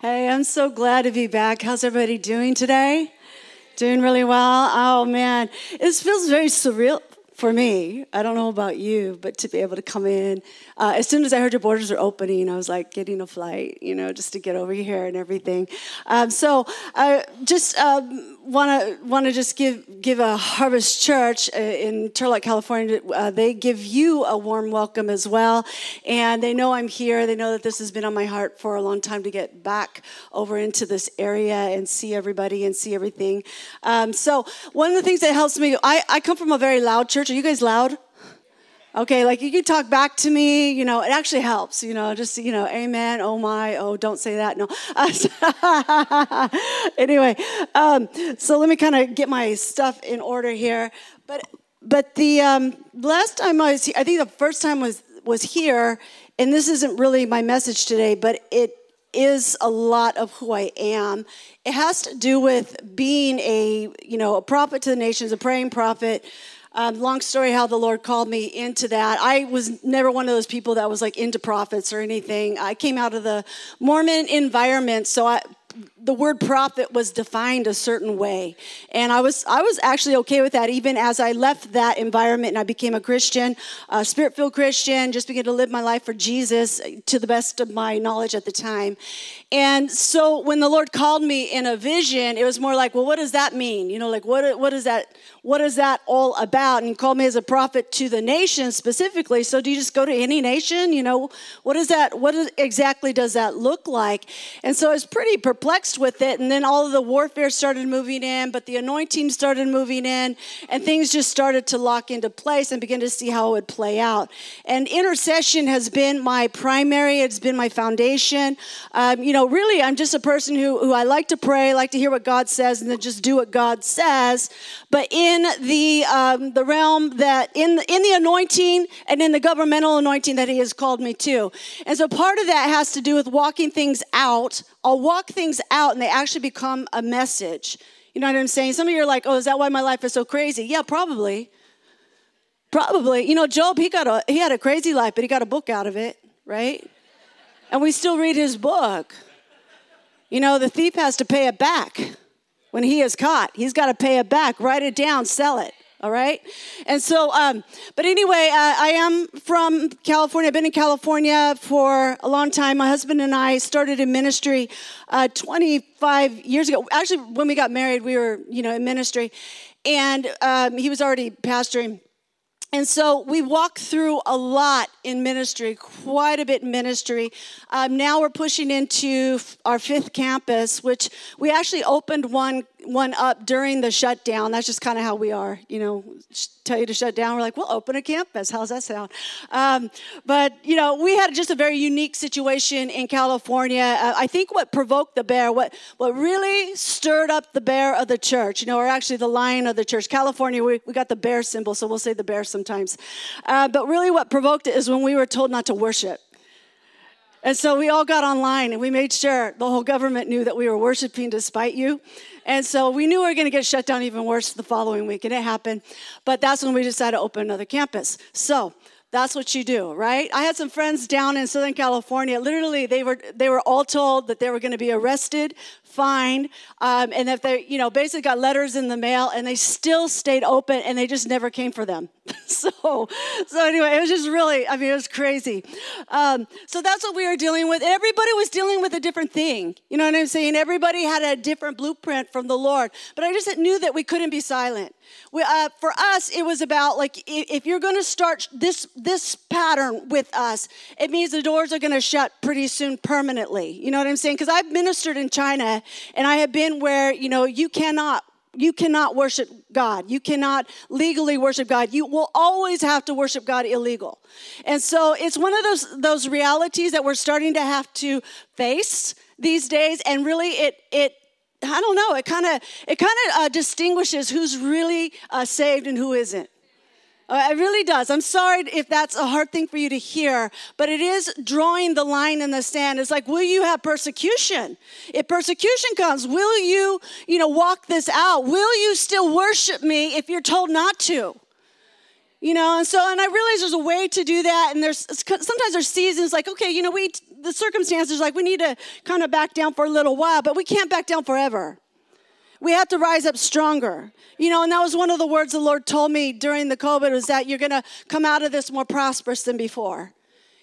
Hey, I'm so glad to be back. How's everybody doing today? Doing really well? Oh man, it feels very surreal for me, I don't know about you, but to be able to come in, uh, as soon as I heard your borders are opening, I was like getting a flight, you know, just to get over here and everything. Um, so I just want to want to just give give a Harvest Church uh, in Turlock, California. Uh, they give you a warm welcome as well, and they know I'm here. They know that this has been on my heart for a long time to get back over into this area and see everybody and see everything. Um, so one of the things that helps me, I, I come from a very loud church church? Are you guys loud? Okay, like you can talk back to me, you know, it actually helps, you know, just, you know, amen, oh my, oh, don't say that, no. anyway, um, so let me kind of get my stuff in order here. But, but the um, last time I was here, I think the first time was, was here, and this isn't really my message today, but it is a lot of who I am. It has to do with being a, you know, a prophet to the nations, a praying prophet, um, long story how the Lord called me into that. I was never one of those people that was like into prophets or anything. I came out of the Mormon environment, so I the word prophet was defined a certain way. And i was i was actually okay with that even as i left that environment and i became a christian a spirit-filled christian just began to live my life for jesus to the best of my knowledge at the time. And so when the lord called me in a vision it was more like well what does that mean? You know like what, what is that what is that all about? And he called me as a prophet to the nation specifically. So do you just go to any nation? You know what is that what exactly does that look like? And so i was pretty perplexed with it. And then all of the warfare started moving in, but the anointing started moving in, and things just started to lock into place and begin to see how it would play out. And intercession has been my primary, it's been my foundation. Um, you know, really, I'm just a person who, who I like to pray, like to hear what God says, and then just do what God says. But in the, um, the realm that, in in the anointing and in the governmental anointing that He has called me to. And so part of that has to do with walking things out I'll walk things out and they actually become a message. You know what I'm saying? Some of you are like, oh, is that why my life is so crazy? Yeah, probably. Probably. You know, Job, he got a he had a crazy life, but he got a book out of it, right? And we still read his book. You know, the thief has to pay it back when he is caught. He's got to pay it back, write it down, sell it all right? And so, um, but anyway, uh, I am from California. I've been in California for a long time. My husband and I started in ministry uh, 25 years ago. Actually, when we got married, we were, you know, in ministry. And um, he was already pastoring. And so we walked through a lot in ministry, quite a bit in ministry. Um, now we're pushing into our fifth campus, which we actually opened one one up during the shutdown. That's just kind of how we are, you know. Tell you to shut down, we're like, we'll open a campus. How's that sound? Um, but you know, we had just a very unique situation in California. Uh, I think what provoked the bear, what what really stirred up the bear of the church, you know, or actually the lion of the church. California, we, we got the bear symbol, so we'll say the bear sometimes. Uh, but really, what provoked it is when we were told not to worship. And so we all got online and we made sure the whole government knew that we were worshiping despite you. And so we knew we were going to get shut down even worse the following week, and it happened. But that's when we decided to open another campus. So that's what you do, right? I had some friends down in Southern California. Literally, they were they were all told that they were going to be arrested, fined, um, and that they, you know, basically got letters in the mail, and they still stayed open, and they just never came for them. so, so anyway, it was just really, I mean, it was crazy. Um, so that's what we were dealing with. Everybody was dealing with a different thing. You know what I'm saying? Everybody had a different blueprint from the Lord. But I just knew that we couldn't be silent. We, uh, for us, it was about like if you're going to start this this pattern with us, it means the doors are going to shut pretty soon permanently. You know what I'm saying? Because I've ministered in China, and I have been where you know you cannot you cannot worship God. You cannot legally worship God. You will always have to worship God illegal. And so it's one of those those realities that we're starting to have to face these days and really it it I don't know, it kind of it kind of uh, distinguishes who's really uh, saved and who isn't. Uh, it really does. I'm sorry if that's a hard thing for you to hear, but it is drawing the line in the sand. It's like, will you have persecution? If persecution comes, will you, you know, walk this out? Will you still worship me if you're told not to? You know, and so, and I realize there's a way to do that, and there's sometimes there's seasons like, okay, you know, we the circumstances like we need to kind of back down for a little while, but we can't back down forever. We have to rise up stronger. You know, and that was one of the words the Lord told me during the COVID was that you're going to come out of this more prosperous than before.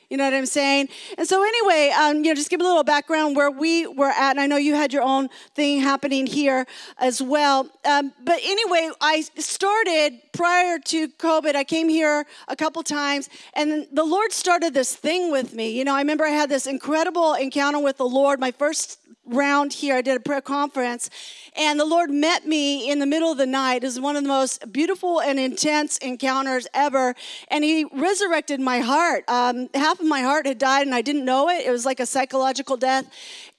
You know what I'm saying? And so, anyway, um, you know, just give a little background where we were at. And I know you had your own thing happening here as well. Um, but anyway, I started prior to COVID. I came here a couple times, and the Lord started this thing with me. You know, I remember I had this incredible encounter with the Lord. My first round here, I did a prayer conference, and the Lord met me in the middle of the night. It was one of the most beautiful and intense encounters ever. And He resurrected my heart. Um, half of my heart had died, and I didn't know it. It was like a psychological death,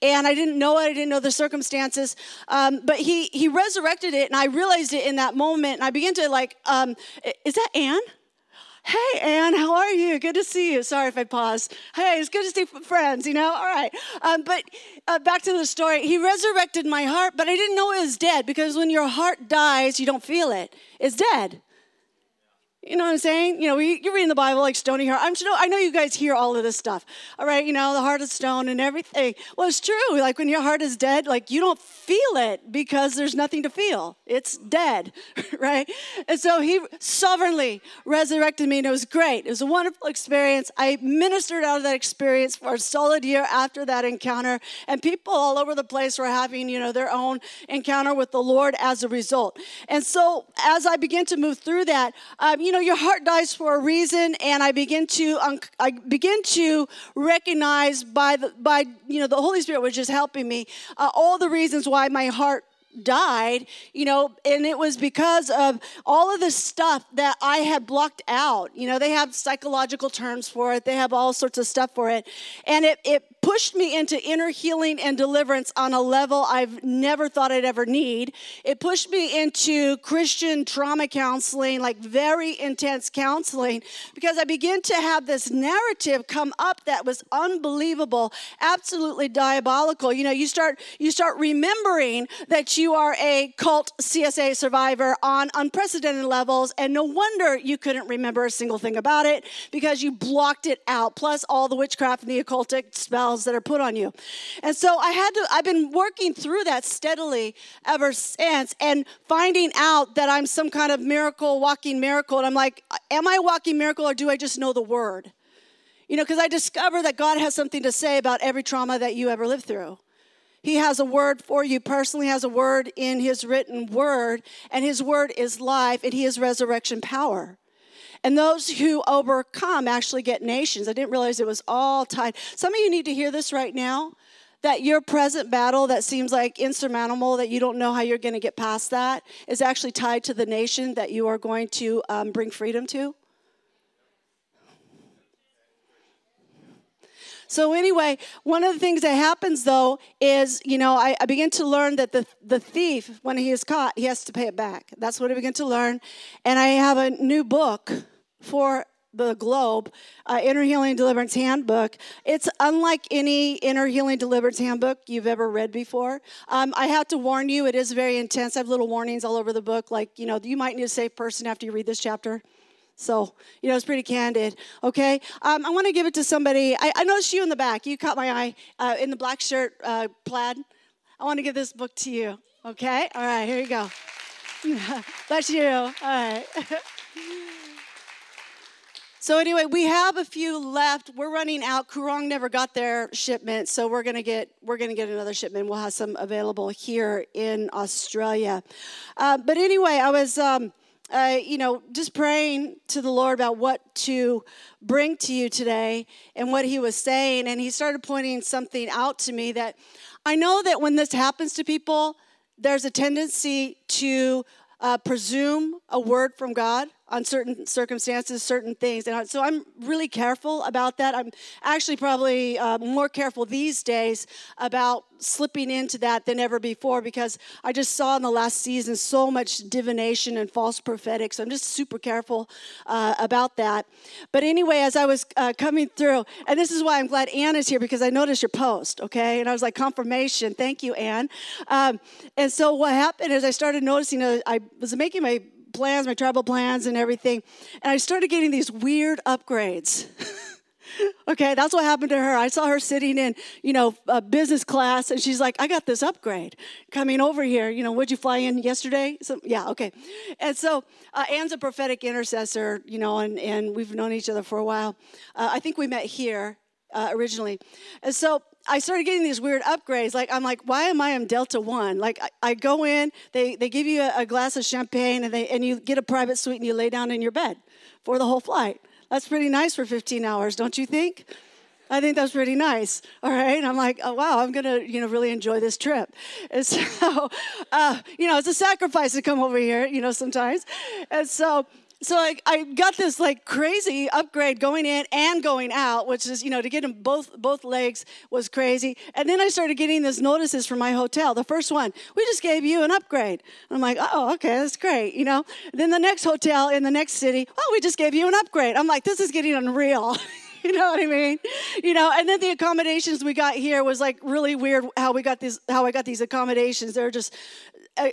and I didn't know it. I didn't know the circumstances. Um, but He He resurrected it, and I realized it in that moment. And I began to like, um, is that Anne? Hey, Anne, how are you? Good to see you. Sorry if I paused. Hey, it's good to see friends, you know? All right. Um, but uh, back to the story. He resurrected my heart, but I didn't know it was dead because when your heart dies, you don't feel it. It's dead. You know what I'm saying? You know, we, you're reading the Bible like stony heart. I'm I know you guys hear all of this stuff. All right, you know, the heart of stone and everything. Well, it's true. Like when your heart is dead, like you don't feel it because there's nothing to feel. It's dead, right? And so he sovereignly resurrected me, and it was great. It was a wonderful experience. I ministered out of that experience for a solid year after that encounter, and people all over the place were having, you know, their own encounter with the Lord as a result. And so as I began to move through that, um, you know, your heart dies for a reason, and I begin to I begin to recognize by the by you know the Holy Spirit was just helping me uh, all the reasons why my heart died, you know, and it was because of all of the stuff that I had blocked out. You know, they have psychological terms for it, they have all sorts of stuff for it. And it, it pushed me into inner healing and deliverance on a level I've never thought I'd ever need. It pushed me into Christian trauma counseling, like very intense counseling, because I began to have this narrative come up that was unbelievable, absolutely diabolical. You know, you start you start remembering that you are a cult CSA survivor on unprecedented levels, and no wonder you couldn't remember a single thing about it because you blocked it out, plus all the witchcraft and the occultic spells that are put on you. And so I had to, I've been working through that steadily ever since and finding out that I'm some kind of miracle, walking miracle. And I'm like, am I a walking miracle or do I just know the word? You know, because I discovered that God has something to say about every trauma that you ever lived through. He has a word for you personally, has a word in his written word, and his word is life, and he is resurrection power. And those who overcome actually get nations. I didn't realize it was all tied. Some of you need to hear this right now that your present battle that seems like insurmountable, that you don't know how you're going to get past that, is actually tied to the nation that you are going to um, bring freedom to. So anyway, one of the things that happens though is, you know, I, I begin to learn that the, the thief, when he is caught, he has to pay it back. That's what I begin to learn. And I have a new book for the globe uh, inner healing deliverance handbook. It's unlike any inner healing deliverance handbook you've ever read before. Um, i have to warn you it is very intense. I have little warnings all over the book like you know you might need a safe person after you read this chapter. So you know it's pretty candid okay? Um, i want to give it to somebody I, I, noticed you in the back. You caught my eye uh, in the black shirt uh, plaid. I want to give this book to you okay? All right here you go. Bless you all right So anyway, we have a few left. We're running out. Kurong never got their shipment, so we're gonna get we're gonna get another shipment. We'll have some available here in Australia. Uh, but anyway, I was. Um, uh, you know, just praying to the Lord about what to bring to you today and what He was saying. And He started pointing something out to me that I know that when this happens to people, there's a tendency to uh, presume a word from God on certain circumstances, certain things. And so I'm really careful about that. I'm actually probably uh, more careful these days about slipping into that than ever before because I just saw in the last season so much divination and false prophetics. So I'm just super careful uh, about that. But anyway, as I was uh, coming through, and this is why I'm glad Anne is here because I noticed your post, okay? And I was like, confirmation. Thank you, Anne. Um, and so what happened is I started noticing, I was making my plans, my travel plans, and everything. And I started getting these weird upgrades. Okay, that's what happened to her. I saw her sitting in, you know, a business class, and she's like, "I got this upgrade coming over here." You know, would you fly in yesterday? So, yeah, okay. And so uh, Anne's a prophetic intercessor, you know, and and we've known each other for a while. Uh, I think we met here uh, originally, and so I started getting these weird upgrades. Like I'm like, why am I in Delta One? Like I, I go in, they they give you a, a glass of champagne, and they and you get a private suite, and you lay down in your bed for the whole flight. That's pretty nice for 15 hours, don't you think? I think that's pretty nice. All right. I'm like, oh, wow, I'm going to, you know, really enjoy this trip. And so, uh, you know, it's a sacrifice to come over here, you know, sometimes. And so, so I, I got this like crazy upgrade going in and going out, which is, you know, to get them both both legs was crazy. And then I started getting these notices from my hotel. The first one, we just gave you an upgrade. I'm like, oh, okay, that's great, you know. Then the next hotel in the next city, oh, we just gave you an upgrade. I'm like, this is getting unreal. you know what I mean? You know, and then the accommodations we got here was like really weird how we got these how I got these accommodations. They're just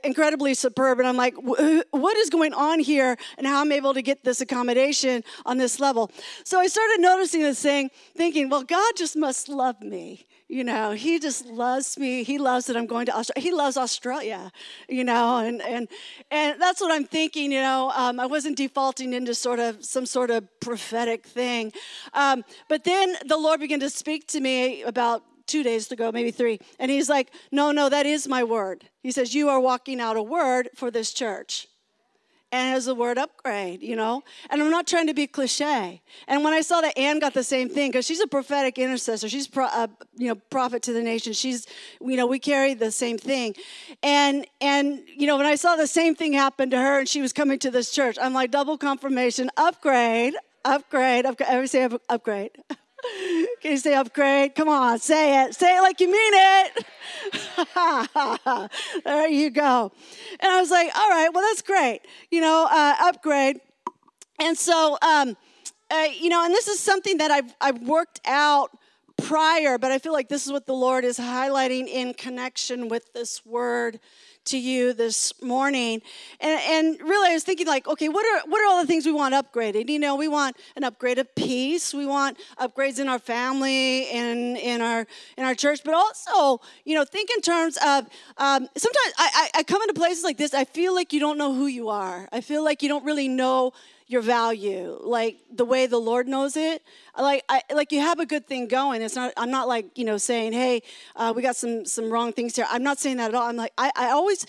incredibly superb. And I'm like, what is going on here and how I'm able to get this accommodation on this level? So I started noticing this thing, thinking, well, God just must love me. You know, he just loves me. He loves that I'm going to Australia. He loves Australia, you know, and and and that's what I'm thinking. You know, um, I wasn't defaulting into sort of some sort of prophetic thing, um, but then the Lord began to speak to me about two days ago, maybe three. And he's like, No, no, that is my word. He says, You are walking out a word for this church. And has the word upgrade, you know? And I'm not trying to be cliche. And when I saw that Anne got the same thing, because she's a prophetic intercessor, she's pro, uh, you know prophet to the nation. She's, you know, we carry the same thing. And and you know, when I saw the same thing happen to her, and she was coming to this church, I'm like double confirmation, upgrade, upgrade, upgrade. Every say upgrade. Can you say upgrade? Come on, say it. Say it like you mean it. there you go. And I was like, all right, well, that's great. You know, uh, upgrade. And so, um, uh, you know, and this is something that I've, I've worked out prior, but I feel like this is what the Lord is highlighting in connection with this word to you this morning. And, and really, I was thinking, like, okay, what are, what are all the things we want upgraded? You know, we want an upgrade of peace. We want upgrades in our family and in our, in our church. But also, you know, think in terms of um, sometimes I, I, I come into places like this, I feel like you don't know who you are. I feel like you don't really know your value like the way the lord knows it like I, like you have a good thing going. It's not i'm not like you know saying hey uh, we got some some wrong things here. I'm not saying that at all. I'm like i, I always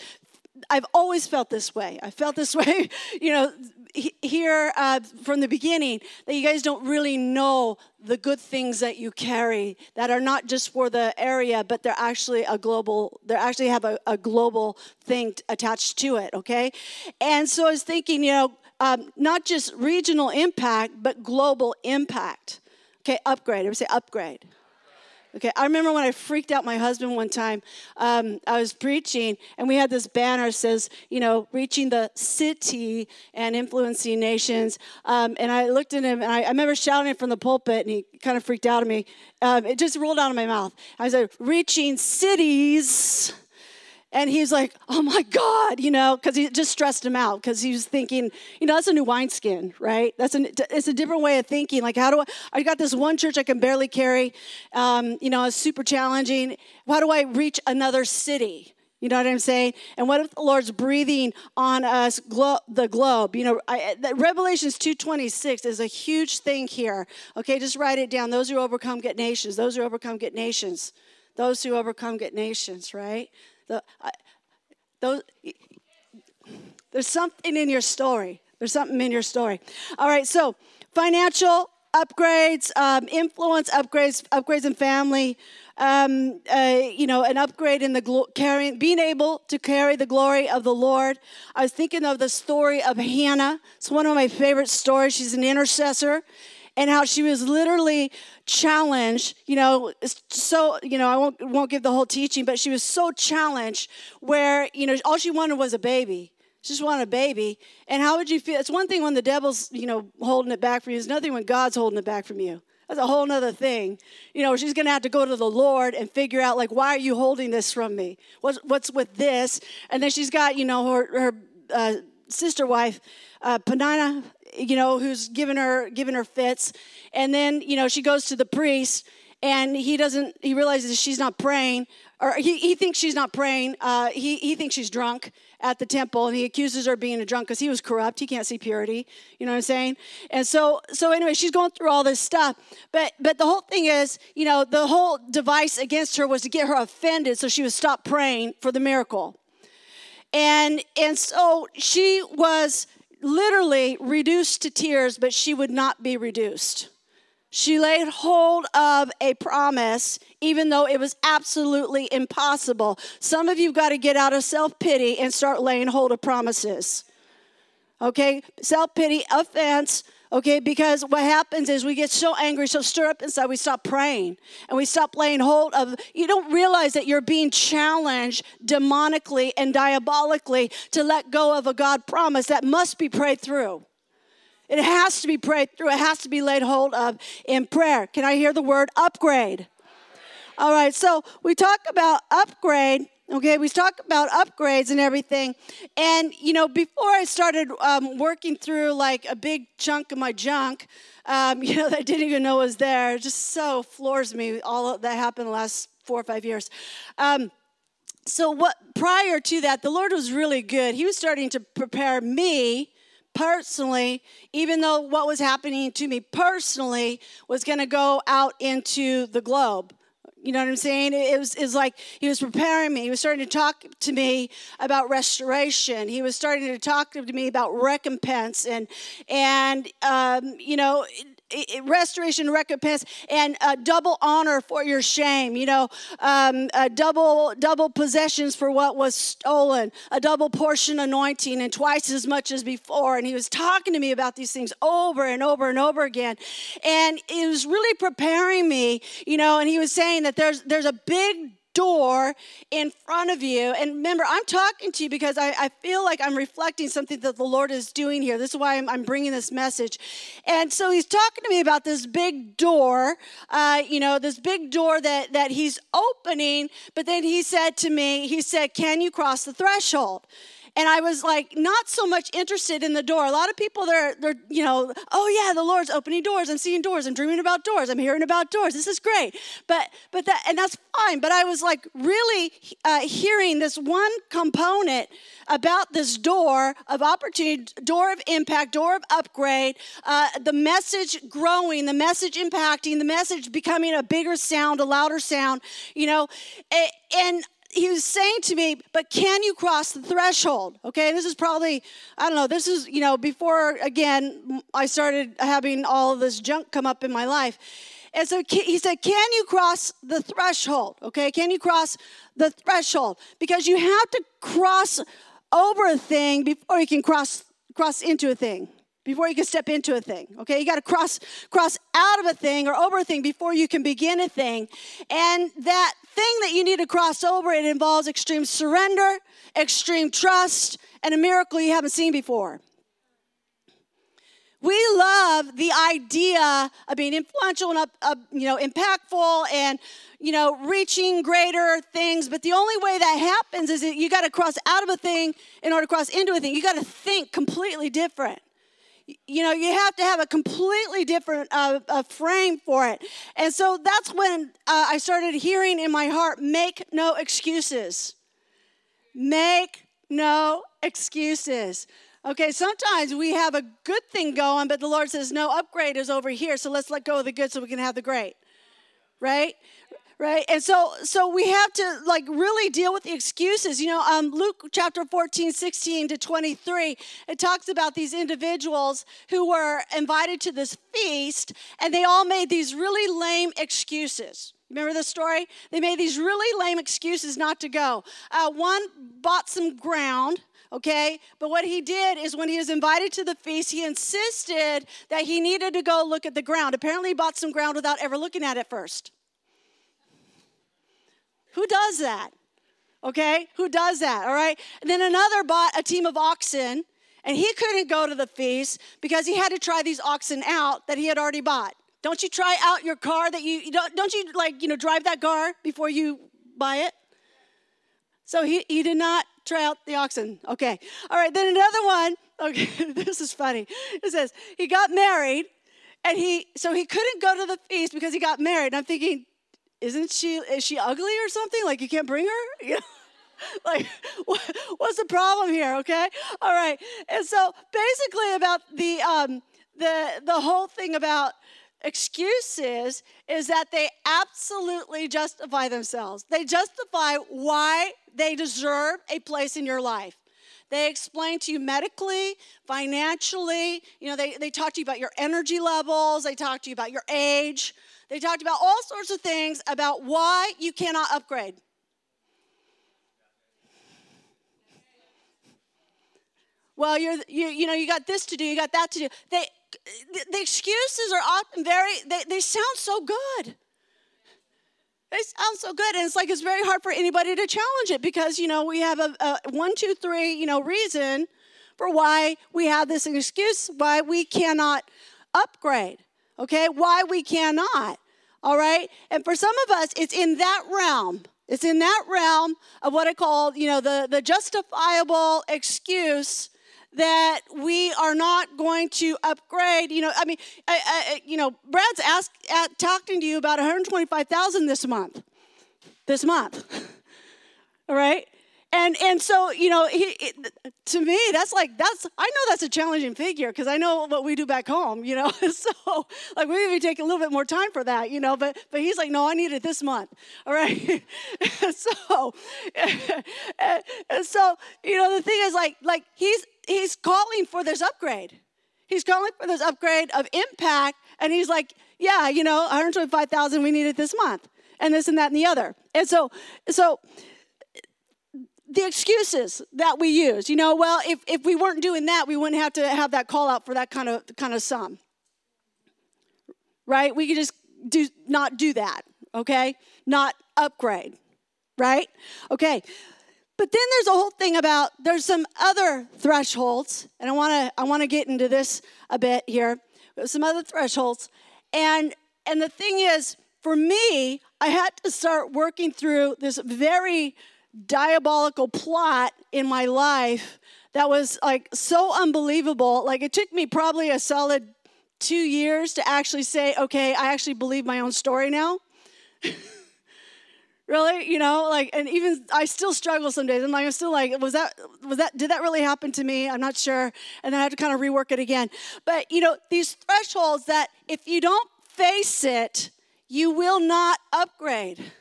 i've always felt this way. I felt this way you know here uh, from the beginning that you guys don't really know the good things that you carry that are not just for the area but they're actually a global they actually have a, a global thing attached to it okay? And so i was thinking you know um, not just regional impact, but global impact. Okay, upgrade. Everybody say upgrade. Okay, I remember when I freaked out my husband one time. Um, I was preaching, and we had this banner that says, you know, reaching the city and influencing nations. Um, and I looked at him, and I, I, remember shouting it from the pulpit, and he kind of freaked out at me. Um, it just rolled out of my mouth. I said, reaching cities and he's like, oh my God, you know, because he just stressed him out because he was thinking, you know, that's a new wineskin, right? That's an, it's a different way of thinking. Like, how do I, I got this one church I can barely carry, um, you know, it's super challenging. How do I reach another city? You know what I'm saying? And what if the Lord's breathing on us, glo- the globe? You know, Revelations 2:26 is a huge thing here. Okay, just write it down. Those who overcome get nations. Those who overcome get nations. Those who overcome get nations. Right? The, I, those, there's something in your story. There's something in your story. All right, so financial upgrades, um, influence upgrades, upgrades in family, um, uh, you know, an upgrade in the glo- carrying, being able to carry the glory of the Lord. I was thinking of the story of Hannah. It's one of my favorite stories. She's an intercessor, and how she was literally challenged you know so you know i won't, won't give the whole teaching but she was so challenged where you know all she wanted was a baby. She just wanted a baby. And how would you feel it's one thing when the devil's you know holding it back from you it's another thing when god's holding it back from you. That's a whole nother thing. You know she's gonna have to go to the lord and figure out like why are you holding this from me? What's, what's with this? And then she's got you know her, her uh, sister wife, uh, Peninnah, you know, who's giving her giving her fits, and then you know she goes to the priest, and he doesn't. He realizes she's not praying, or he, he thinks she's not praying. Uh, he he thinks she's drunk at the temple, and he accuses her of being a drunk because he was corrupt. He can't see purity. You know what I'm saying? And so so anyway, she's going through all this stuff. But but the whole thing is, you know, the whole device against her was to get her offended, so she would stop praying for the miracle. And and so she was literally reduced to tears, but she would not be reduced. She laid hold of a promise, even though it was absolutely impossible. Some of you've got to get out of self pity and start laying hold of promises. Okay? Self pity, offense, okay? Because what happens is we get so angry, so stirred up inside, we stop praying and we stop laying hold of. You don't realize that you're being challenged demonically and diabolically to let go of a God promise that must be prayed through. It has to be prayed through, it has to be laid hold of in prayer. Can I hear the word upgrade? All right, so we talk about upgrade Okay, we talk about upgrades and everything. And, you know, before I started um, working through like a big chunk of my junk, um, you know, that I didn't even know was there, it just so floors me, all that happened the last four or five years. Um, so, what prior to that, the Lord was really good. He was starting to prepare me personally, even though what was happening to me personally was going to go out into the globe. You know what I'm saying? It was, it was like he was preparing me. He was starting to talk to me about restoration. He was starting to talk to me about recompense and and um, you know restoration, recompense, and double honor for your shame. You know, um, double double possessions for what was stolen, a double portion anointing, and twice as much as before. And he was talking to me about these things over and over and over again, and it was really preparing me. You know, and he was saying that there's there's a big door in front of you. And remember, I'm talking to you because I, I, feel like I'm reflecting something that the Lord is doing here. This is why I'm, I'm bringing this message. And so he's talking to me about this big door, uh, you know, this big door that, that he's opening. But then he said to me, he said, Can you cross the threshold? And I was like not so much interested in the door. A lot of people they're they're you know, oh yeah, the Lord's opening doors. I'm seeing doors. I'm dreaming about doors. I'm hearing about doors. This is great. But but that and that's fine. But I was like really uh, hearing this one component about this door of opportunity, door of impact, door of upgrade, uh, the message growing, the message impacting, the message becoming a bigger sound, a louder sound. You know, and he was saying to me, but can you cross the threshold? Okay, this is probably, I don't know, this is, you know, before, again, I started having all of this junk come up in my life. And so he said, Can you cross the threshold? Okay, can you cross the threshold? Because you have to cross over a thing before you can cross cross into a thing before you can step into a thing okay? You got to cross cross out of a thing or over a thing before you can begin a thing. And that thing that you need to cross over it involves extreme surrender extreme trust and a miracle you haven't seen before. We love the idea of being influential and uh, uh, you know impactful and you know reaching greater things but the only way that happens is that you got to cross out of a thing in order to cross into a thing. You got to think completely different you know you have to have a completely different uh, frame for it. And so that's when uh, i started hearing in my heart make no excuses. Make no excuses. Okay sometimes we have a good thing going but the lord says no upgrade is over here so let's let go of the good so we can have the great. Right right and so so we have to like really deal with the excuses you know um, luke chapter 14 16 to 23 it talks about these individuals who were invited to this feast and they all made these really lame excuses Remember the story? They made these really lame excuses not to go. Uh, one bought some ground, okay? But what he did is when he was invited to the feast, he insisted that he needed to go look at the ground. Apparently, he bought some ground without ever looking at it first. Who does that? Okay? Who does that? All right? And then another bought a team of oxen, and he couldn't go to the feast because he had to try these oxen out that he had already bought. Don't you try out your car that you don't, don't you like, you know, drive that car before you buy it? So he, he did not try out the oxen. Okay. All right. Then another one Okay, this is funny. It says he got married, and he so he couldn't go to the feast because he got married. And I'm thinking, isn't she is she ugly or something? Like you can't bring her? You know? like what, what's the problem here okay all right and so basically about the um the the whole thing about excuses is that they absolutely justify themselves they justify why they deserve a place in your life they explain to you medically, financially. You know, they, they talk to you about your energy levels. They talk to you about your age. They talked about all sorts of things about why you cannot upgrade. Well, you're, you, you know, you got this to do, you got that to do. They, the, the excuses are often very, they, they sound so good. They sound so good, and it's like it's very hard for anybody to challenge it because you know we have a, a one, two, three, you know, reason for why we have this excuse why we cannot upgrade. Okay, why we cannot. All right, and for some of us, it's in that realm. It's in that realm of what I call, you know, the the justifiable excuse that we are not going to upgrade. You know, I mean, I, I, you know, Brad's asked, at, talking to you about 125,000 this month. This month. All right? And and so you know, he, it, to me, that's like that's I know that's a challenging figure because I know what we do back home. You know, so like we maybe take a little bit more time for that. You know, but but he's like, no, I need it this month. All right. so and, so you know, the thing is like like he's he's calling for this upgrade. He's calling for this upgrade of impact, and he's like, yeah, you know, 125,000 we need it this month, and this and that and the other. And so, so the excuses that we use, you know, well, if, if we weren't doing that, we wouldn't have to have that call out for that kind of kind of sum. Right? We could just do not do that, okay? Not upgrade, right? Okay. But then there's a whole thing about there's some other thresholds, and I want to I want to get into this a bit here. Some other thresholds, and and the thing is, for me, I had to start working through this very diabolical plot in my life that was like so unbelievable. Like it took me probably a solid two years to actually say, okay, I actually believe my own story now. really? You know like and even i still struggle some days. I'm like i'm still like was that was that did that really happen to me? I'm not sure. And i have to kind of rework it again. But you know these thresholds that if you don't face it you will not upgrade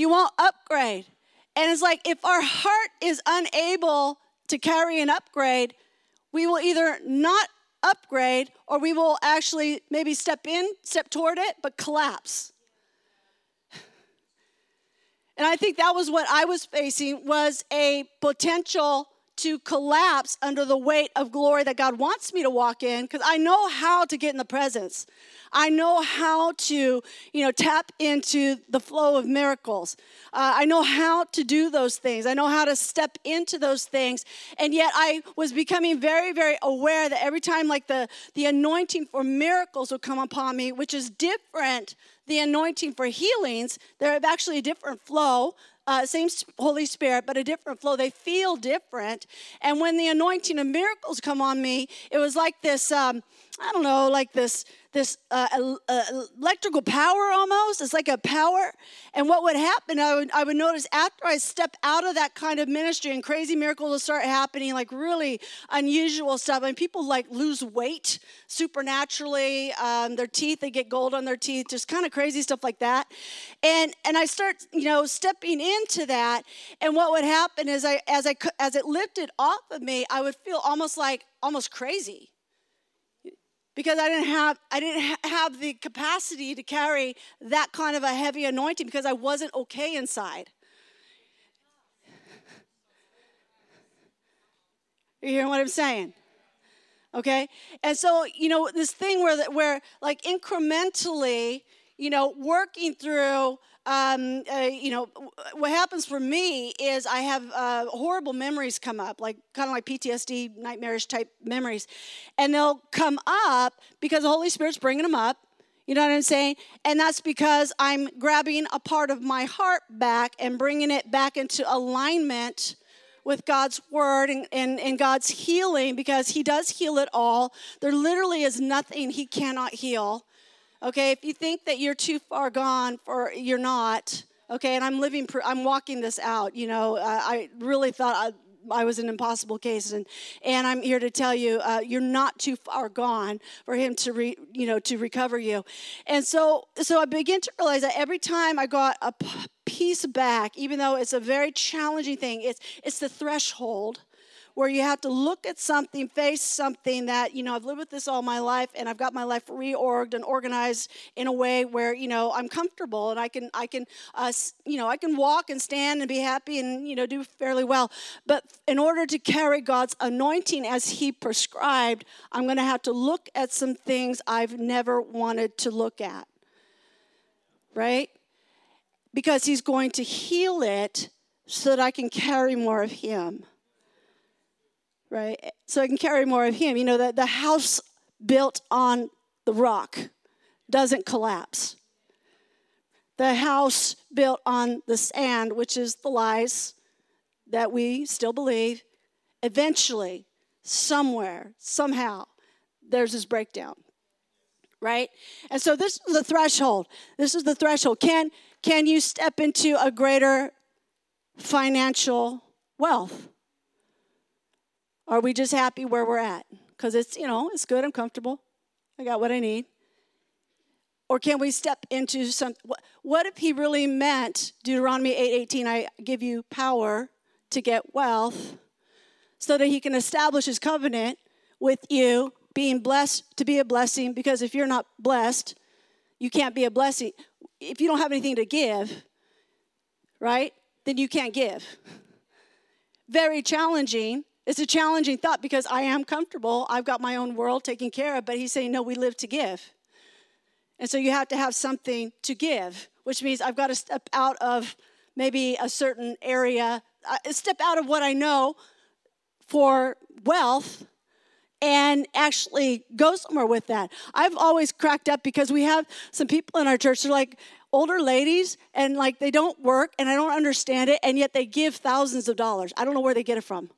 you won't upgrade. And it's like if our heart is unable to carry an upgrade we will either not upgrade or we will actually maybe step in step toward it but collapse. And I think that was what I was facing was a potential to collapse under the weight of glory that God wants me to walk in because I know how to get in the presence. I know how to, you know, tap into the flow of miracles. Uh, I know how to do those things. I know how to step into those things. And yet I was becoming very, very aware that every time like the, the anointing for miracles would come upon me, which is different the anointing for healings, they're actually a different flow. Uh, same Holy Spirit, but a different flow. They feel different. And when the anointing of miracles come on me, it was like this. Um, I don't know, like this this uh, uh, electrical power almost. It's like a power. And what would happen, I would, I would notice after I step out of that kind of ministry and crazy miracles will start happening, like really unusual stuff. And people like lose weight supernaturally. Um, their teeth, they get gold on their teeth, just kind of crazy stuff like that. And and I start, you know, stepping into that. And what would happen is I as I as it lifted off of me, I would feel almost like almost crazy because I didn't have I didn't ha- have the capacity to carry that kind of a heavy anointing because I wasn't okay inside. You hearing what I'm saying? Okay, and so you know this thing where where like incrementally, you know, working through um, uh, you know, what happens for me is I have uh, horrible memories come up, like kind of like PTSD, nightmarish type memories. And they'll come up because the Holy Spirit's bringing them up. You know what I'm saying? And that's because I'm grabbing a part of my heart back and bringing it back into alignment with God's word and, and, and God's healing because He does heal it all. There literally is nothing He cannot heal. Okay, if you think that you're too far gone, or you're not. Okay, and I'm living, I'm walking this out. You know, I really thought I, I was an impossible case, and and I'm here to tell you, uh, you're not too far gone for him to re, you know to recover you, and so so I begin to realize that every time I got a piece back, even though it's a very challenging thing, it's it's the threshold where you have to look at something, face something that, you know, I've lived with this all my life and I've got my life reorged and organized in a way where, you know, I'm comfortable and I can, I can, uh, you know, I can walk and stand and be happy and, you know, do fairly well. But in order to carry God's anointing as He prescribed, I'm going to have to look at some things I've never wanted to look at. Right? Because He's going to heal it so that I can carry more of Him right? So I can carry more of Him. You know, that the house built on the rock doesn't collapse. The house built on the sand, which is the lies that we still believe, eventually, somewhere, somehow, there's this breakdown. Right? And so this is the threshold. This is the threshold. Can can you step into a greater financial wealth? Are we just happy where we're at? Because it's, you know, it's good, I'm comfortable, I got what I need. Or can we step into some what if he really meant Deuteronomy 8:18 I give you power to get wealth so that he can establish his covenant with you being blessed to be a blessing because if you're not blessed you can't be a blessing if you don't have anything to give right then you can't give very challenging it's a challenging thought because I am comfortable. I've got my own world taken care of, but he's saying, no, we live to give. And so you have to have something to give, which means I've got to step out of maybe a certain area, uh, step out of what I know for wealth and actually go somewhere with that. I've always cracked up because we have some people in our church, they're like older ladies, and like they don't work, and I don't understand it, and yet they give thousands of dollars. I don't know where they get it from.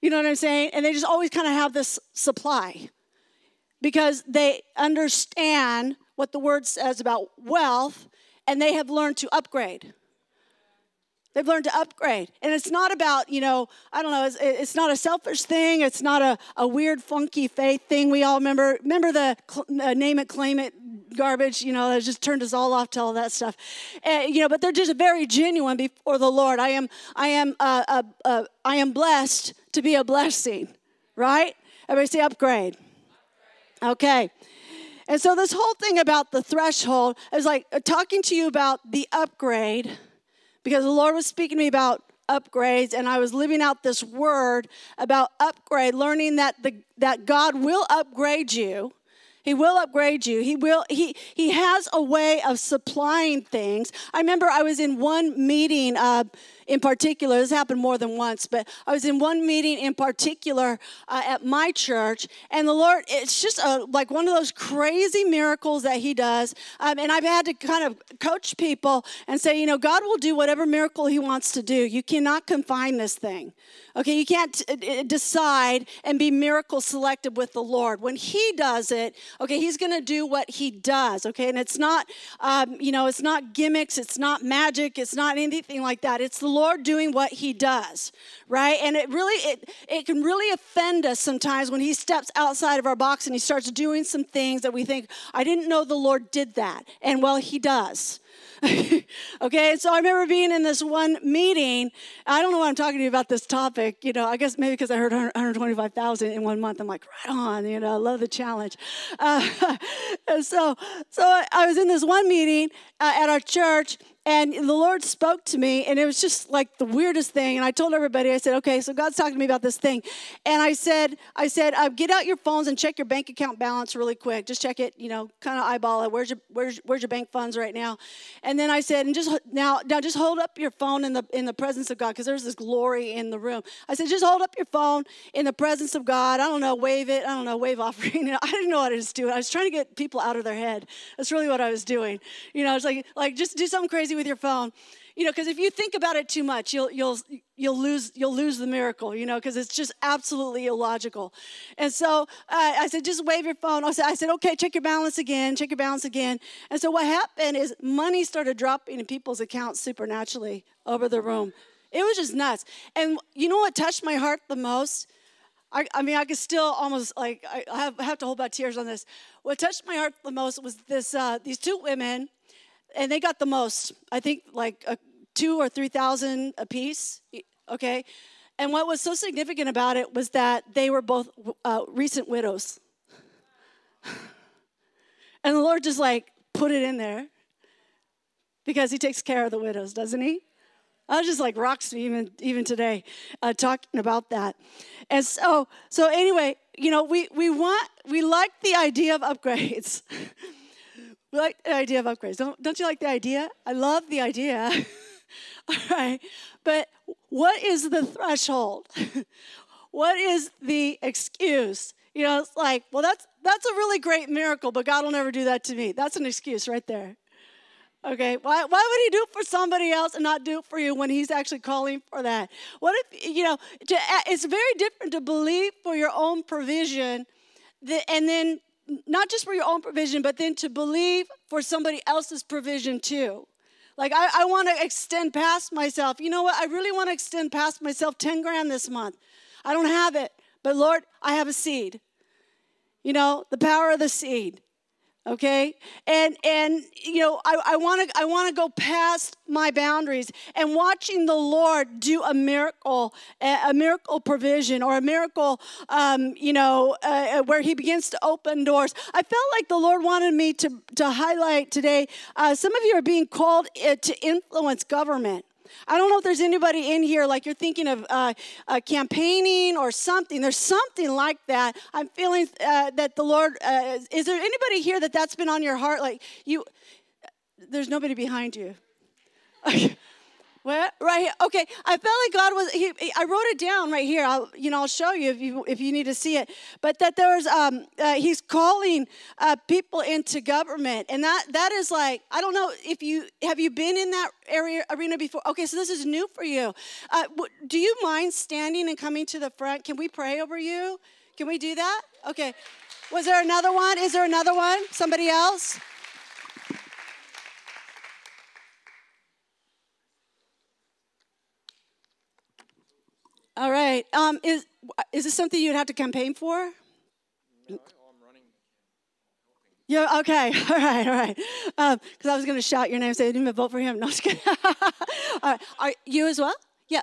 You know what I'm saying? And they just always kind of have this supply because they understand what the word says about wealth and they have learned to upgrade. They've learned to upgrade. And it's not about, you know, I don't know, it's, it's not a selfish thing. It's not a, a weird, funky faith thing. We all remember, remember the uh, name it, claim it garbage, you know, that just turned us all off to all that stuff. Uh, you know, but they're just very genuine before the Lord. I am, I am, uh, uh, uh I am blessed to be a blessing, right? Everybody say upgrade. Okay. And so this whole thing about the threshold is like uh, talking to you about the upgrade because the Lord was speaking to me about upgrades and I was living out this word about upgrade, learning that the that God will upgrade you. He will upgrade you. He will he he has a way of supplying things. I remember I was in one meeting uh, in particular, this happened more than once, but I was in one meeting in particular uh, at my church, and the Lord, it's just a, like one of those crazy miracles that He does. Um, and I've had to kind of coach people and say, you know, God will do whatever miracle He wants to do. You cannot confine this thing. Okay, you can't uh, decide and be miracle selective with the Lord. When He does it, okay, He's going to do what He does. Okay, and it's not, um, you know, it's not gimmicks, it's not magic, it's not anything like that. It's the Lord Lord doing what he does, right? And it really, it, it can really offend us sometimes when he steps outside of our box and he starts doing some things that we think, I didn't know the Lord did that. And well, he does. okay, so I remember being in this one meeting. I don't know why I'm talking to you about this topic. You know, I guess maybe because I heard 125,000 in one month. I'm like, right on. You know, I love the challenge. Uh, so, so I was in this one meeting uh, at our church, and the Lord spoke to me, and it was just like the weirdest thing. And I told everybody, I said, "Okay, so God's talking to me about this thing," and I said, "I said, uh, get out your phones and check your bank account balance really quick. Just check it, you know, kind of eyeball it. Where's your where's where's your bank funds right now?" And then I said, "And just now, now just hold up your phone in the in the presence of God, because there's this glory in the room." I said, "Just hold up your phone in the presence of God. I don't know, wave it. I don't know, wave offering. You know, I didn't know what I was doing. I was trying to get people out of their head. That's really what I was doing. You know, it's like like just do something crazy with your phone. You know, because if you think about it too much, you'll you'll you'll lose you'll lose the miracle, you know, because it's just absolutely illogical. And so uh, I said, just wave your phone. I said, I said, okay, check your balance again, check your balance again. And so what happened is money started dropping in people's accounts supernaturally over the room. It was just nuts. And you know what touched my heart the most? I, I mean, I could still almost like I have, have, to hold back tears on this. What touched my heart the most was this: uh, these two women, and they got the most. I think like a, two or three thousand a piece. Okay, and what was so significant about it was that they were both uh, recent widows, and the Lord just like put it in there because He takes care of the widows, doesn't He? I was just like rocks me even even today, uh, talking about that. And so so anyway, you know, we we want we like the idea of upgrades. we like the idea of upgrades. Don't don't you like the idea? I love the idea. All right, but what is the threshold? what is the excuse? You know, it's like, well, that's that's a really great miracle, but God will never do that to me. That's an excuse right there. Okay, why, why would he do it for somebody else and not do it for you when he's actually calling for that? What if, you know, to, uh, it's very different to believe for your own provision and then not just for your own provision, but then to believe for somebody else's provision too. Like, I, I want to extend past myself. You know what? I really want to extend past myself 10 grand this month. I don't have it, but Lord, I have a seed. You know, the power of the seed okay? And and you know i want to i want to go past my boundaries. And watching the lord do a miracle a miracle provision or a miracle um, you know uh, uh, where he begins to open doors. I felt like the lord wanted me to to highlight today uh, some of you are being called uh, to influence government I don't know if there's anybody in here like you're thinking of uh, uh, campaigning or something. There's something like that. I'm feeling uh, that the Lord. Uh, is there anybody here that that's been on your heart? Like you, there's nobody behind you. What? Right here. Okay. I felt like God was. He, I wrote it down right here. I'll, you know, I'll show you if you if you need to see it. But that there's, um, uh, He's calling uh, people into government, and that that is like I don't know if you have you been in that area arena before. Okay, so this is new for you. Uh, do you mind standing and coming to the front? Can we pray over you? Can we do that? Okay. Was there another one? Is there another one? Somebody else? All right. Um, is is this something you'd have to campaign for? No, Yeah. Okay. All right. All right. Because um, I was going to shout your name, say, "Didn't even vote for him." No, just kidding. all right. Are you as well? Yeah.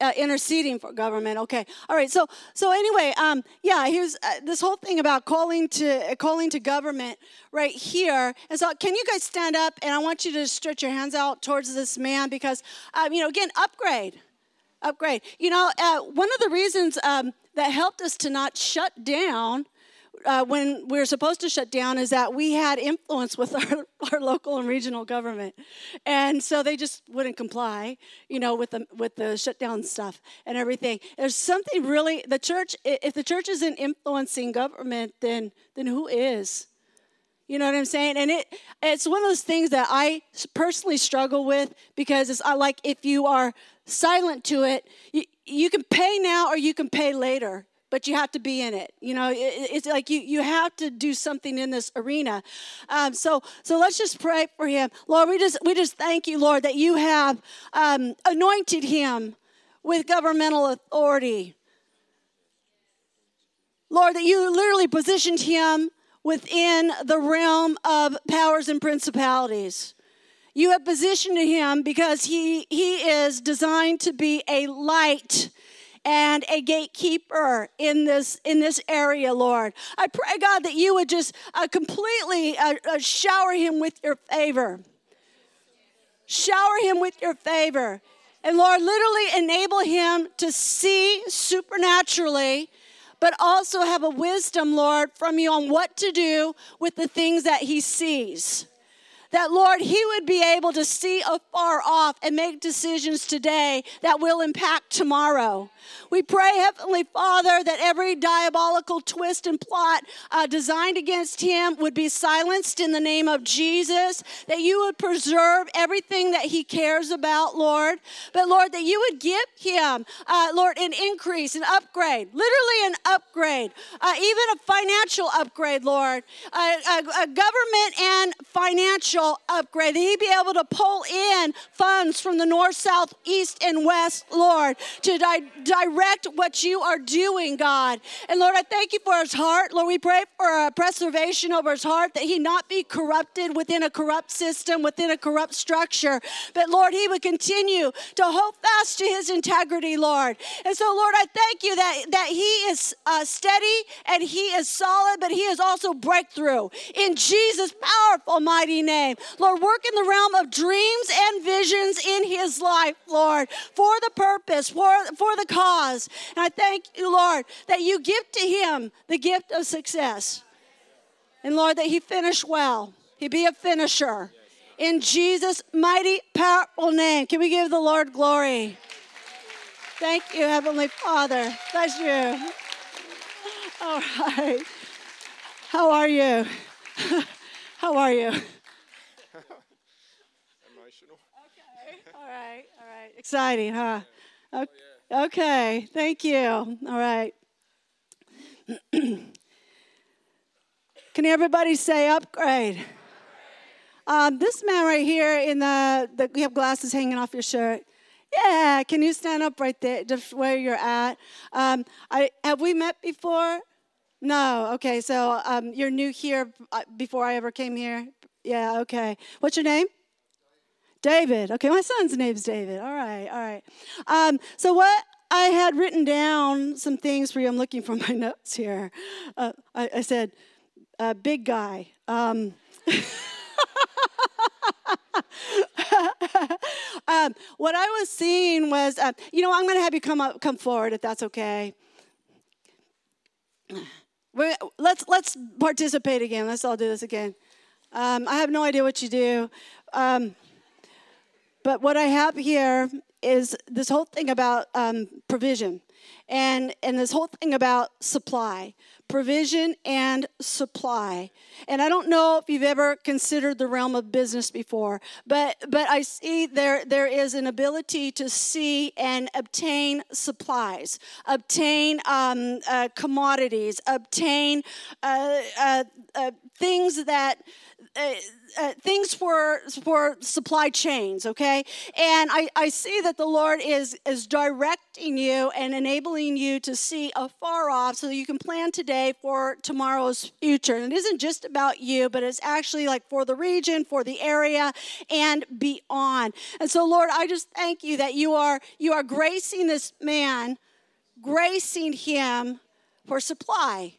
Uh, interceding for government. Okay. All right. So so anyway, um, yeah. Here's uh, this whole thing about calling to uh, calling to government right here. And so, can you guys stand up? And I want you to stretch your hands out towards this man because, um, you know, again, upgrade upgrade. You know, uh, one of the reasons um, that helped us to not shut down uh, when we were supposed to shut down is that we had influence with our, our local and regional government, and so they just wouldn't comply, you know, with the with the shutdown stuff and everything. There's something really the church. If the church isn't influencing government, then then who is? You know what I'm saying? And it it's one of those things that I personally struggle with because it's like if you are silent to it, you, you can pay now or you can pay later, but you have to be in it. You know, it, it's like you you have to do something in this arena. Um, so so let's just pray for him, Lord. We just we just thank you, Lord, that you have um, anointed him with governmental authority. Lord, that you literally positioned him within the realm of powers and principalities. You have positioned him because he, he is designed to be a light and a gatekeeper in this in this area lord. I pray god that you would just uh, completely uh, uh, shower him with your favor. Shower him with your favor. And lord literally enable him to see supernaturally but also have a wisdom, Lord, from you on what to do with the things that he sees. that Lord, he would be able to see afar off and make decisions today that will impact tomorrow. We pray, Heavenly Father, that every diabolical twist and plot uh, designed against him would be silenced in the name of Jesus, that you would preserve everything that he cares about, Lord. But Lord, that you would give him, uh, Lord, an increase, an upgrade, literally an upgrade, uh, even a financial upgrade, Lord, a, a, a government and financial upgrade, that he be able to pull in funds from the north, south, east, and west, Lord, to di- direct what you are doing, God. And Lord, I thank you for his heart. Lord, we pray for a preservation over his heart that he not be corrupted within a corrupt system, within a corrupt structure. But Lord, he would continue to hold fast to his integrity, Lord. And so, Lord, I thank you that, that he is uh, steady and he is solid, but he is also breakthrough. In Jesus' powerful, mighty name. Lord, work in the realm of dreams and visions in his life, Lord, for the purpose, for, for the cause. And I thank you, Lord, that you give to him the gift of success. And Lord, that he finish well. He be a finisher. In Jesus' mighty, powerful name. Can we give the Lord glory? Thank you, Heavenly Father. Bless you. All right. How are you? How are you? Emotional. Okay. All right. All right. Exciting, huh? Oh, okay. Okay. Thank you. All right. Can everybody say upgrade? Um, this man right here in the, the, you have glasses hanging off your shirt. Yeah, can you stand up right there, just where you're at? Um, I, have we met before? No. Okay, so um, you're new here uh, before I ever came here? Yeah, okay. What's your name? David. Okay, my son's name's David. All right, all right. Um, so what I had written down some things for you. I'm looking for my notes here. Uh, I, I, said, uh, big guy. Um, um, what I was seeing was, uh, you know, I'm going to have you come up, come forward if that's okay. We're, let's let's participate again. Let's all do this again. Um, I have no idea what you do, um, but what I have here is this whole thing about um, provision, and and this whole thing about supply provision and supply. And I don't know if you've ever considered the realm of business before, but but I see there there is an ability to see and obtain supplies, obtain um, uh, commodities, obtain uh, uh, uh things that uh, uh, things for for supply chains okay? And I, I see that the lord is is directing you and enabling you to see afar off so that you can plan today for tomorrow's future. And it isn't just about you but it's actually like for the region for the area and beyond. And so lord i just thank you that you are you are gracing this man gracing him for supply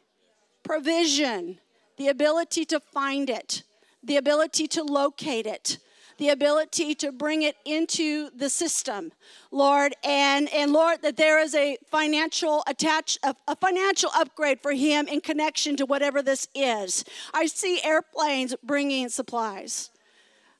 provision the ability to find it the ability to locate it the ability to bring it into the system lord and and lord that there is a financial attach a, a, financial upgrade for him in connection to whatever this is i see airplanes bringing supplies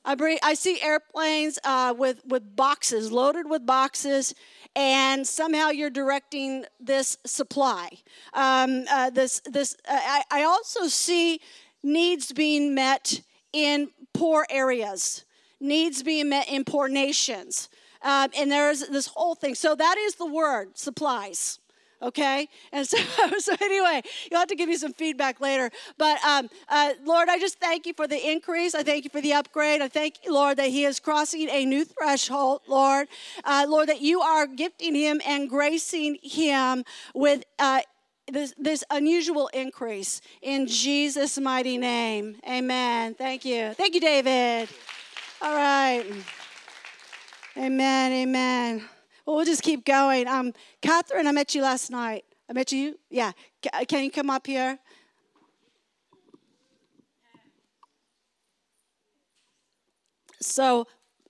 I, bring, I see airplanes uh, with, with boxes, loaded with boxes, and somehow you're directing this supply. Um, uh, this, this, uh, I, I also see needs being met in poor areas, needs being met in poor nations. Um, and there's this whole thing. So that is the word supplies. Okay, and so, so anyway, you'll have to give me some feedback later. But um, uh, Lord, I just thank you for the increase. I thank you for the upgrade. I thank you, Lord, that He is crossing a new threshold. Lord, uh, Lord, that you are gifting Him and gracing Him with uh, this, this unusual increase in Jesus' mighty name. Amen. Thank you. Thank you, David. All right. Amen. Amen. Well, we'll just keep going. Um, Catherine, I met you last night. I met you. Yeah. Can you come up here? So,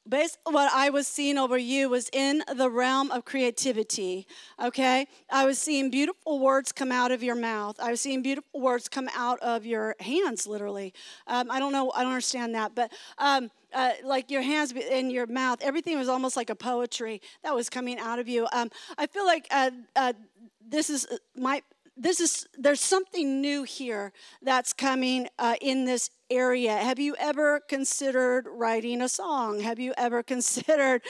basically what I was seeing over you was in the realm of creativity. Okay, I was seeing beautiful words come out of your mouth. I was seeing beautiful words come out of your hands, literally. Um, I don't know. I don't understand that, but. Um, uh, like your hands and your mouth, everything was almost like a poetry that was coming out of you. Um, I feel like uh, uh, this is my this is there's something new here that's coming uh, in this area. Have you ever considered writing a song? Have you ever considered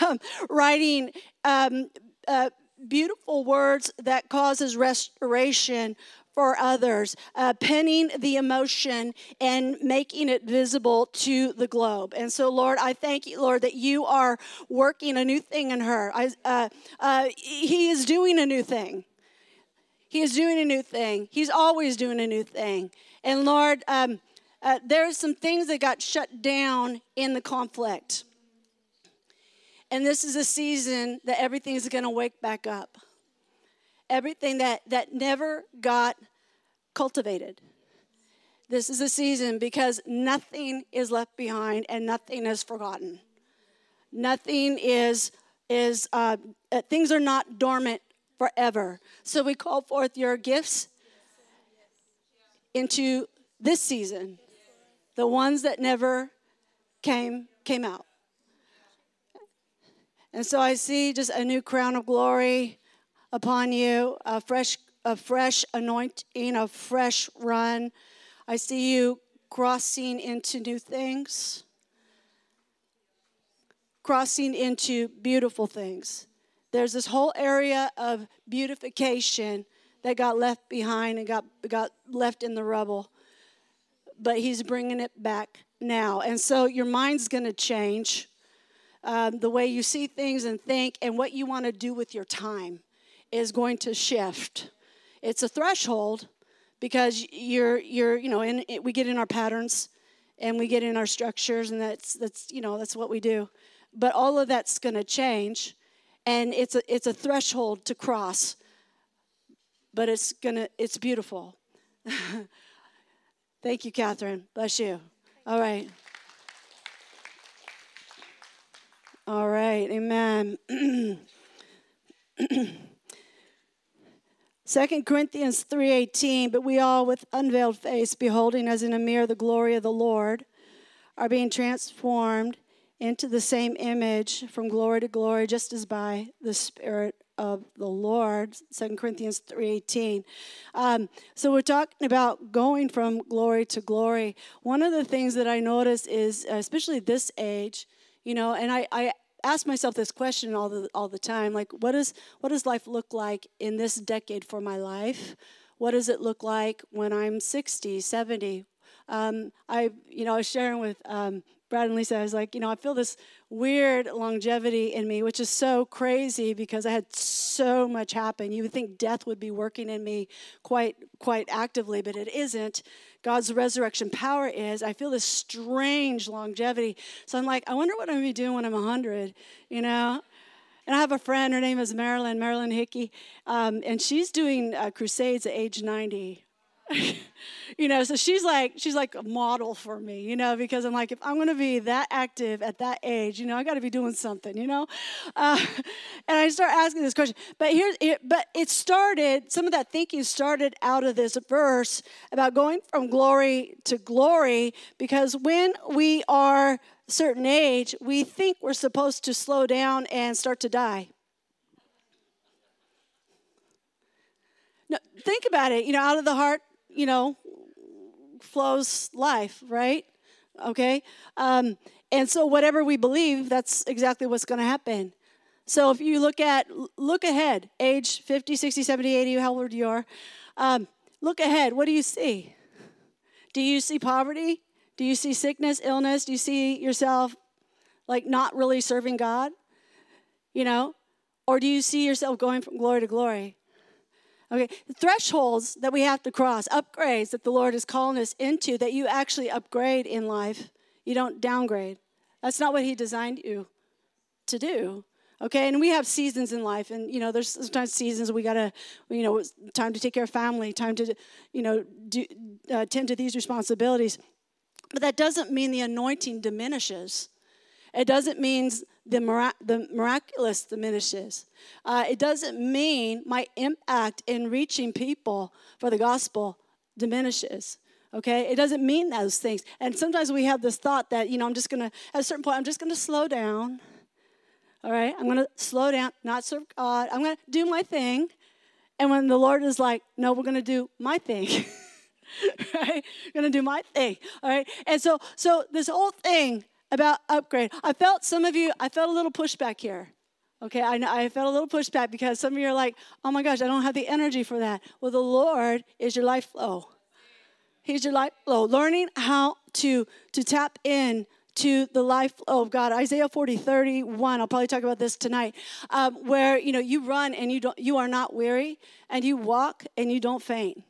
um, writing um, uh, beautiful words that causes restoration for others uh, penning the emotion and making it visible to the globe? And so lord i thank you lord that you are working a new thing in her. I, uh, uh, he is doing a new thing he is doing a new thing. He's always doing a new thing. And Lord, um, uh, there's some things that got shut down in the conflict. And this is a season that everything is going to wake back up. Everything that, that never got cultivated. This is a season because nothing is left behind and nothing is forgotten. Nothing is, is uh, uh things are not dormant forever. So we call forth your gifts into this season, the ones that never came came out. And so I see just a new crown of glory upon you, a fresh a fresh anointing, a fresh run. I see you crossing into new things. Crossing into beautiful things there's this whole area of beautification that got left behind and got, got left in the rubble. But he's bringing it back now. And so your mind's going to change. Um, the way you see things and think and what you want to do with your time is going to shift. It's a threshold because you're, you're you know, in, it, we get in our patterns and we get in our structures and that's, that's, you know, that's what we do. But all of that's going to change and it's a, it's a threshold to cross but it's gonna it's beautiful. Thank you catherine. Bless you. All right. All right amen. Second Corinthians 3:18 but we all with unveiled face beholding as in a mirror the glory of the Lord are being transformed into the same image from glory to glory, just as by the Spirit of the Lord. 2 Corinthians 3.18. Um, so we're talking about going from glory to glory. One of the things that I notice is, especially this age, you know, and I, I ask myself this question all the all the time like what is what does life look like in this decade for my life what does it look like when i'm 60 70 um, i you know i was sharing with um, Brad and Lisa, I was like, you know, I feel this weird longevity in me, which is so crazy because I had so much happen. You would think death would be working in me quite quite actively, but it isn't. God's resurrection power is. I feel this strange longevity. So I'm like, I wonder what I'm gonna be doing when I'm 100, you know? And I have a friend, her name is Marilyn, Marilyn Hickey, um, and she's doing uh, crusades at age 90. you know, so she's like she's like a model for me, you know, because I'm like if I'm going to be that active at that age, you know, I got to be doing something, you know. Uh, and I start asking this question, but here, it, but it started. Some of that thinking started out of this verse about going from glory to glory, because when we are a certain age, we think we're supposed to slow down and start to die. No, think about it. You know, out of the heart you know, flows life, right? Okay? Um, and so whatever we believe, that's exactly what's going to happen. So if you look at, look ahead, age 50, 60, 70, 80, how old you are, um, look ahead. What do you see? Do you see poverty? Do you see sickness, illness? Do you see yourself like not really serving God? You know? Or do you see yourself going from glory to glory? Okay, thresholds that we have to cross, upgrades that the Lord is calling us into, that you actually upgrade in life. You don't downgrade. That's not what He designed you to do. Okay, and we have seasons in life, and you know, there's sometimes seasons we gotta, you know, time to take care of family, time to, you know, do, uh, tend to these responsibilities. But that doesn't mean the anointing diminishes. It doesn't mean the, mirac- the miraculous diminishes. Uh, it doesn't mean my impact in reaching people for the gospel diminishes. Okay, it doesn't mean those things. And sometimes we have this thought that, you know, I'm just gonna, at a certain point, I'm just gonna slow down. All right, I'm gonna slow down, not serve God. I'm gonna do my thing. And when the Lord is like, no, we're gonna do my thing. right? I'm gonna do my thing. All right. And so so this whole thing about upgrade, I felt some of you, I felt a little pushback here. Okay, I, I felt a little pushback because some of you are like, oh my gosh, I don't have the energy for that. Well, the Lord is your life flow. He's your life flow. Learning how to to tap in to the life flow of God. Isaiah 40, 31, I'll probably talk about this tonight, um, where you know you run and you don't you are not weary, and you walk and you don't faint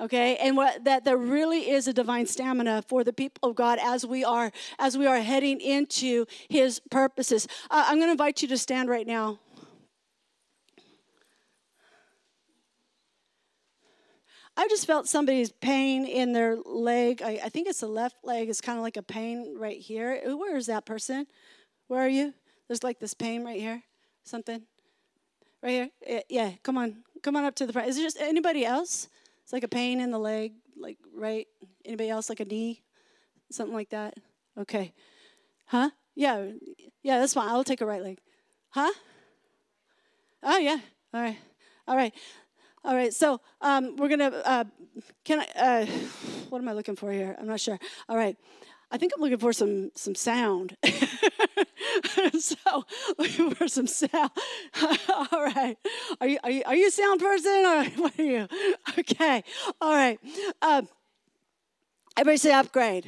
okay and what that there really is a divine stamina for the people of god as we are as we are heading into his purposes uh, i'm going to invite you to stand right now I just felt somebody's pain in their leg. I, I think it's the left leg. It's kind of like a pain right here. Where is that person? Where are you? There's like this pain right here. Something right here. Yeah, come on, come on up to the front. Is there just anybody else? It's like a pain in the leg, like right. Anybody else like a knee, something like that? Okay, huh? Yeah, yeah, that's fine. I'll take a right leg. Huh? Oh yeah. All right. All right. All right, so um, we're gonna. Uh, can I? Uh, what am I looking for here? I'm not sure. All right, I think I'm looking for some some sound. so looking for some sound. All right, are you are you are you a sound person or what are you? Okay, all right. Um, everybody say upgrade.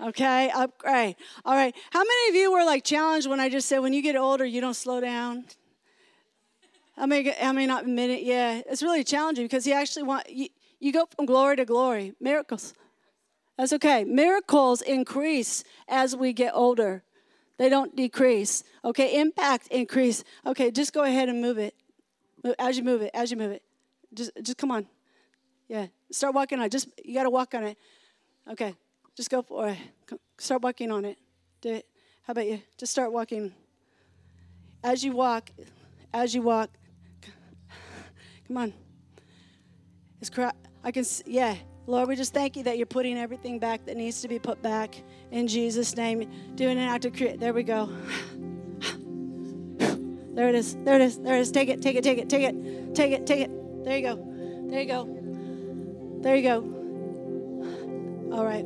Okay, upgrade. All right. How many of you were like challenged when I just said when you get older you don't slow down? I may, I may not admit it. Yeah, it's really challenging because you actually want you, you go from glory to glory. Miracles. That's okay. Miracles increase as we get older. They don't decrease. Okay, impact increase. Okay, just go ahead and move it. As you move it, as you move it. Just just come on. Yeah. Start walking on it. Just you gotta walk on it. Okay. Just go for it. Start walking on it. Do it. How about you? Just start walking. As you walk, as you walk, Come on. It's cry. I can. Yeah. Lord, we just thank you that you're putting everything back that needs to be put back in Jesus' name. Doing an act of create. There we go. There it is. There it is. There it is. Take it. Take it. Take it. Take it. Take it. Take it. There you go. There you go. There you go. All right.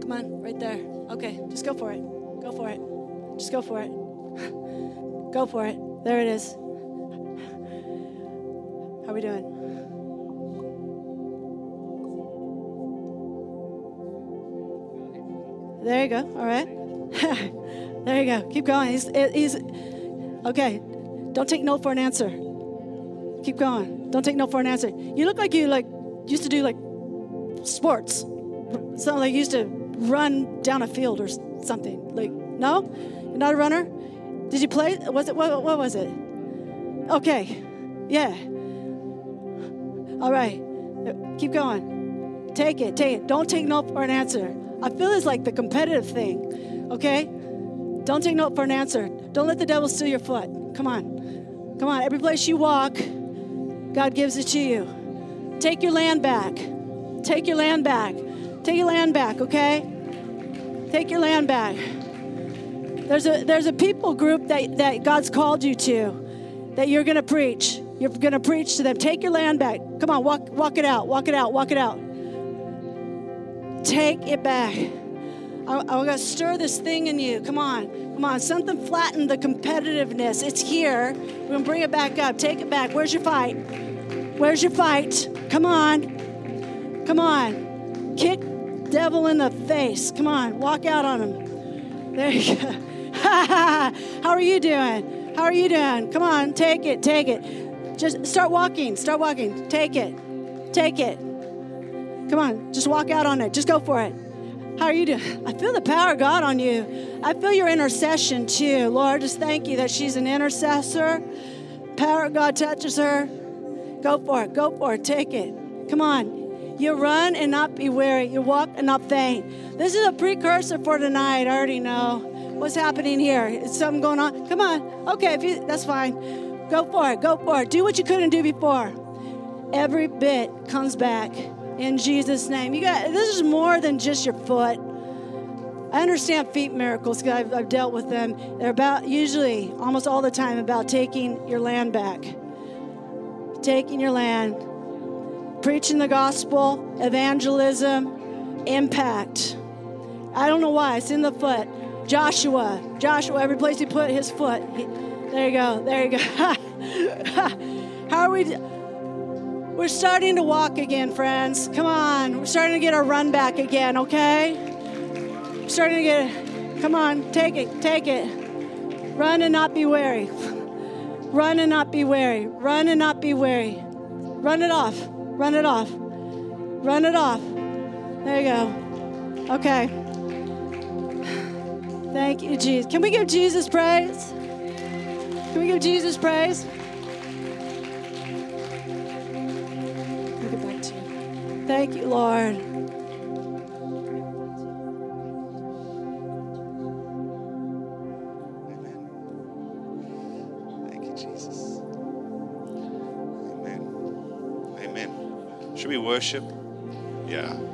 Come on. Right there. Okay. Just go for it. Go for it. Just go for it. Go for it. There it is. How are we doing? There you go. All right. there you go. Keep going. He's, he's okay. Don't take no for an answer. Keep going. Don't take no for an answer. You look like you like used to do like sports. Something like you used to run down a field or something. Like no, you're not a runner. Did you play? Was it what, what was it? Okay, yeah. All right. Keep going. Take it. Take it. Don't take no for an answer. I feel it's like the competitive thing. Okay? Don't take no for an answer. Don't let the devil steal your foot. Come on. Come on. Every place you walk, God gives it to you. Take your land back. Take your land back. Take your land back, okay? Take your land back. There's a there's a people group that, that God's called you to that you're gonna preach. You're to preach to them. Take your land back. Come on, walk, walk it out. Walk it out. Walk it out. Take it back. I, am going to stir this thing in you. Come on. Come on. Something flattened the competitiveness. It's here. We're going to bring it back up. Take it back. Where's your fight? Where's your fight? Come on. Come on. Kick devil in the face. Come on. Walk out on him. There you go. How are you doing? How are you doing? Come on. Take it. Take it. Just start walking. Start walking. Take it. Take it. Come on. Just walk out on it. Just go for it. How are you doing? I feel the power of God on you. I feel your intercession too. Lord, just thank you that she's an intercessor. Power of God touches her. Go for it. Go for it. Take it. Come on. You run and not be weary. You walk and not faint. This is a precursor for tonight. I already know. What's happening here? Is something going on? Come on. Okay, if you, that's fine. Go for it. Go for it. Do what you couldn't do before. Every bit comes back in Jesus' name. You got this is more than just your foot. I understand feet miracles because I've, I've dealt with them. They're about usually almost all the time about taking your land back, taking your land, preaching the gospel, evangelism, impact. I don't know why it's in the foot. Joshua, Joshua, every place he put his foot. He, there you go. There you go. How are we? We're starting to walk again, friends. Come on. We're starting to get our run back again, okay? We're starting to get Come on, take it, take it. Run and not be wary. Run and not be wary. Run and not be weary. Run it off. Run it off. Run it off. There you go. Okay. Thank you, Jesus. Can we give Jesus praise? Can we give Jesus praise? Thank you, Lord. Amen. Thank you, Jesus. Amen. Amen. Should we worship? Yeah.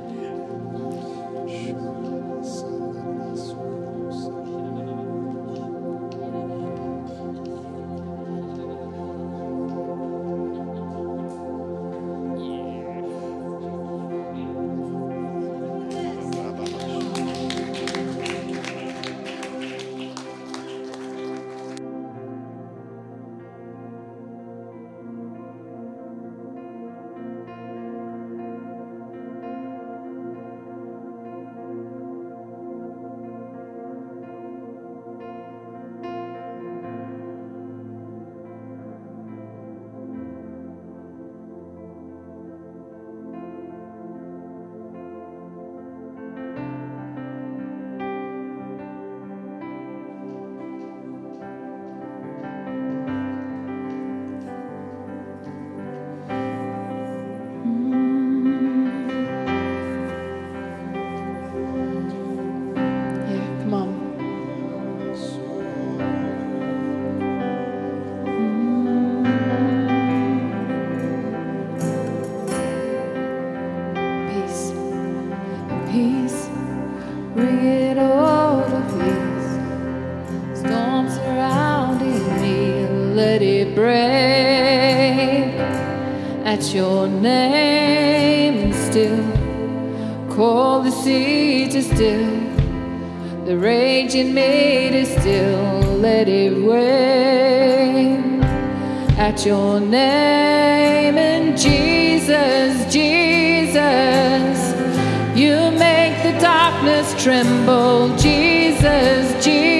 Let it rain at your name and Jesus, Jesus, you make the darkness tremble. Jesus, Jesus,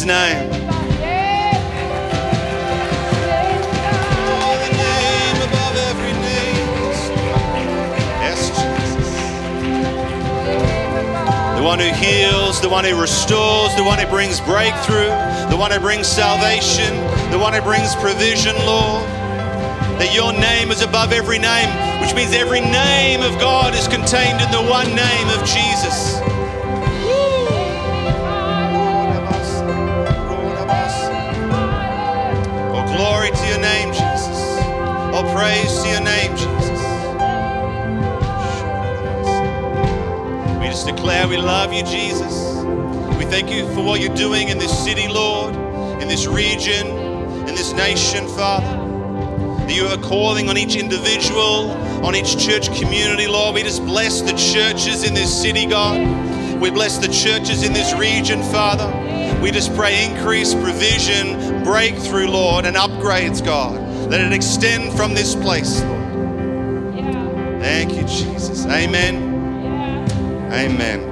his name. The one who heals, the one who restores, the one who brings breakthrough, the one who brings salvation, the one who brings provision, Lord. That your name is above every name, which means every name of God is contained in the one name of Jesus. Praise to your name, Jesus. We just declare we love you, Jesus. We thank you for what you're doing in this city, Lord, in this region, in this nation, Father. That you are calling on each individual, on each church community, Lord. We just bless the churches in this city, God. We bless the churches in this region, Father. We just pray increase, provision, breakthrough, Lord, and upgrades, God. Let it extend from this place, Lord. Thank you, Jesus. Amen. Amen.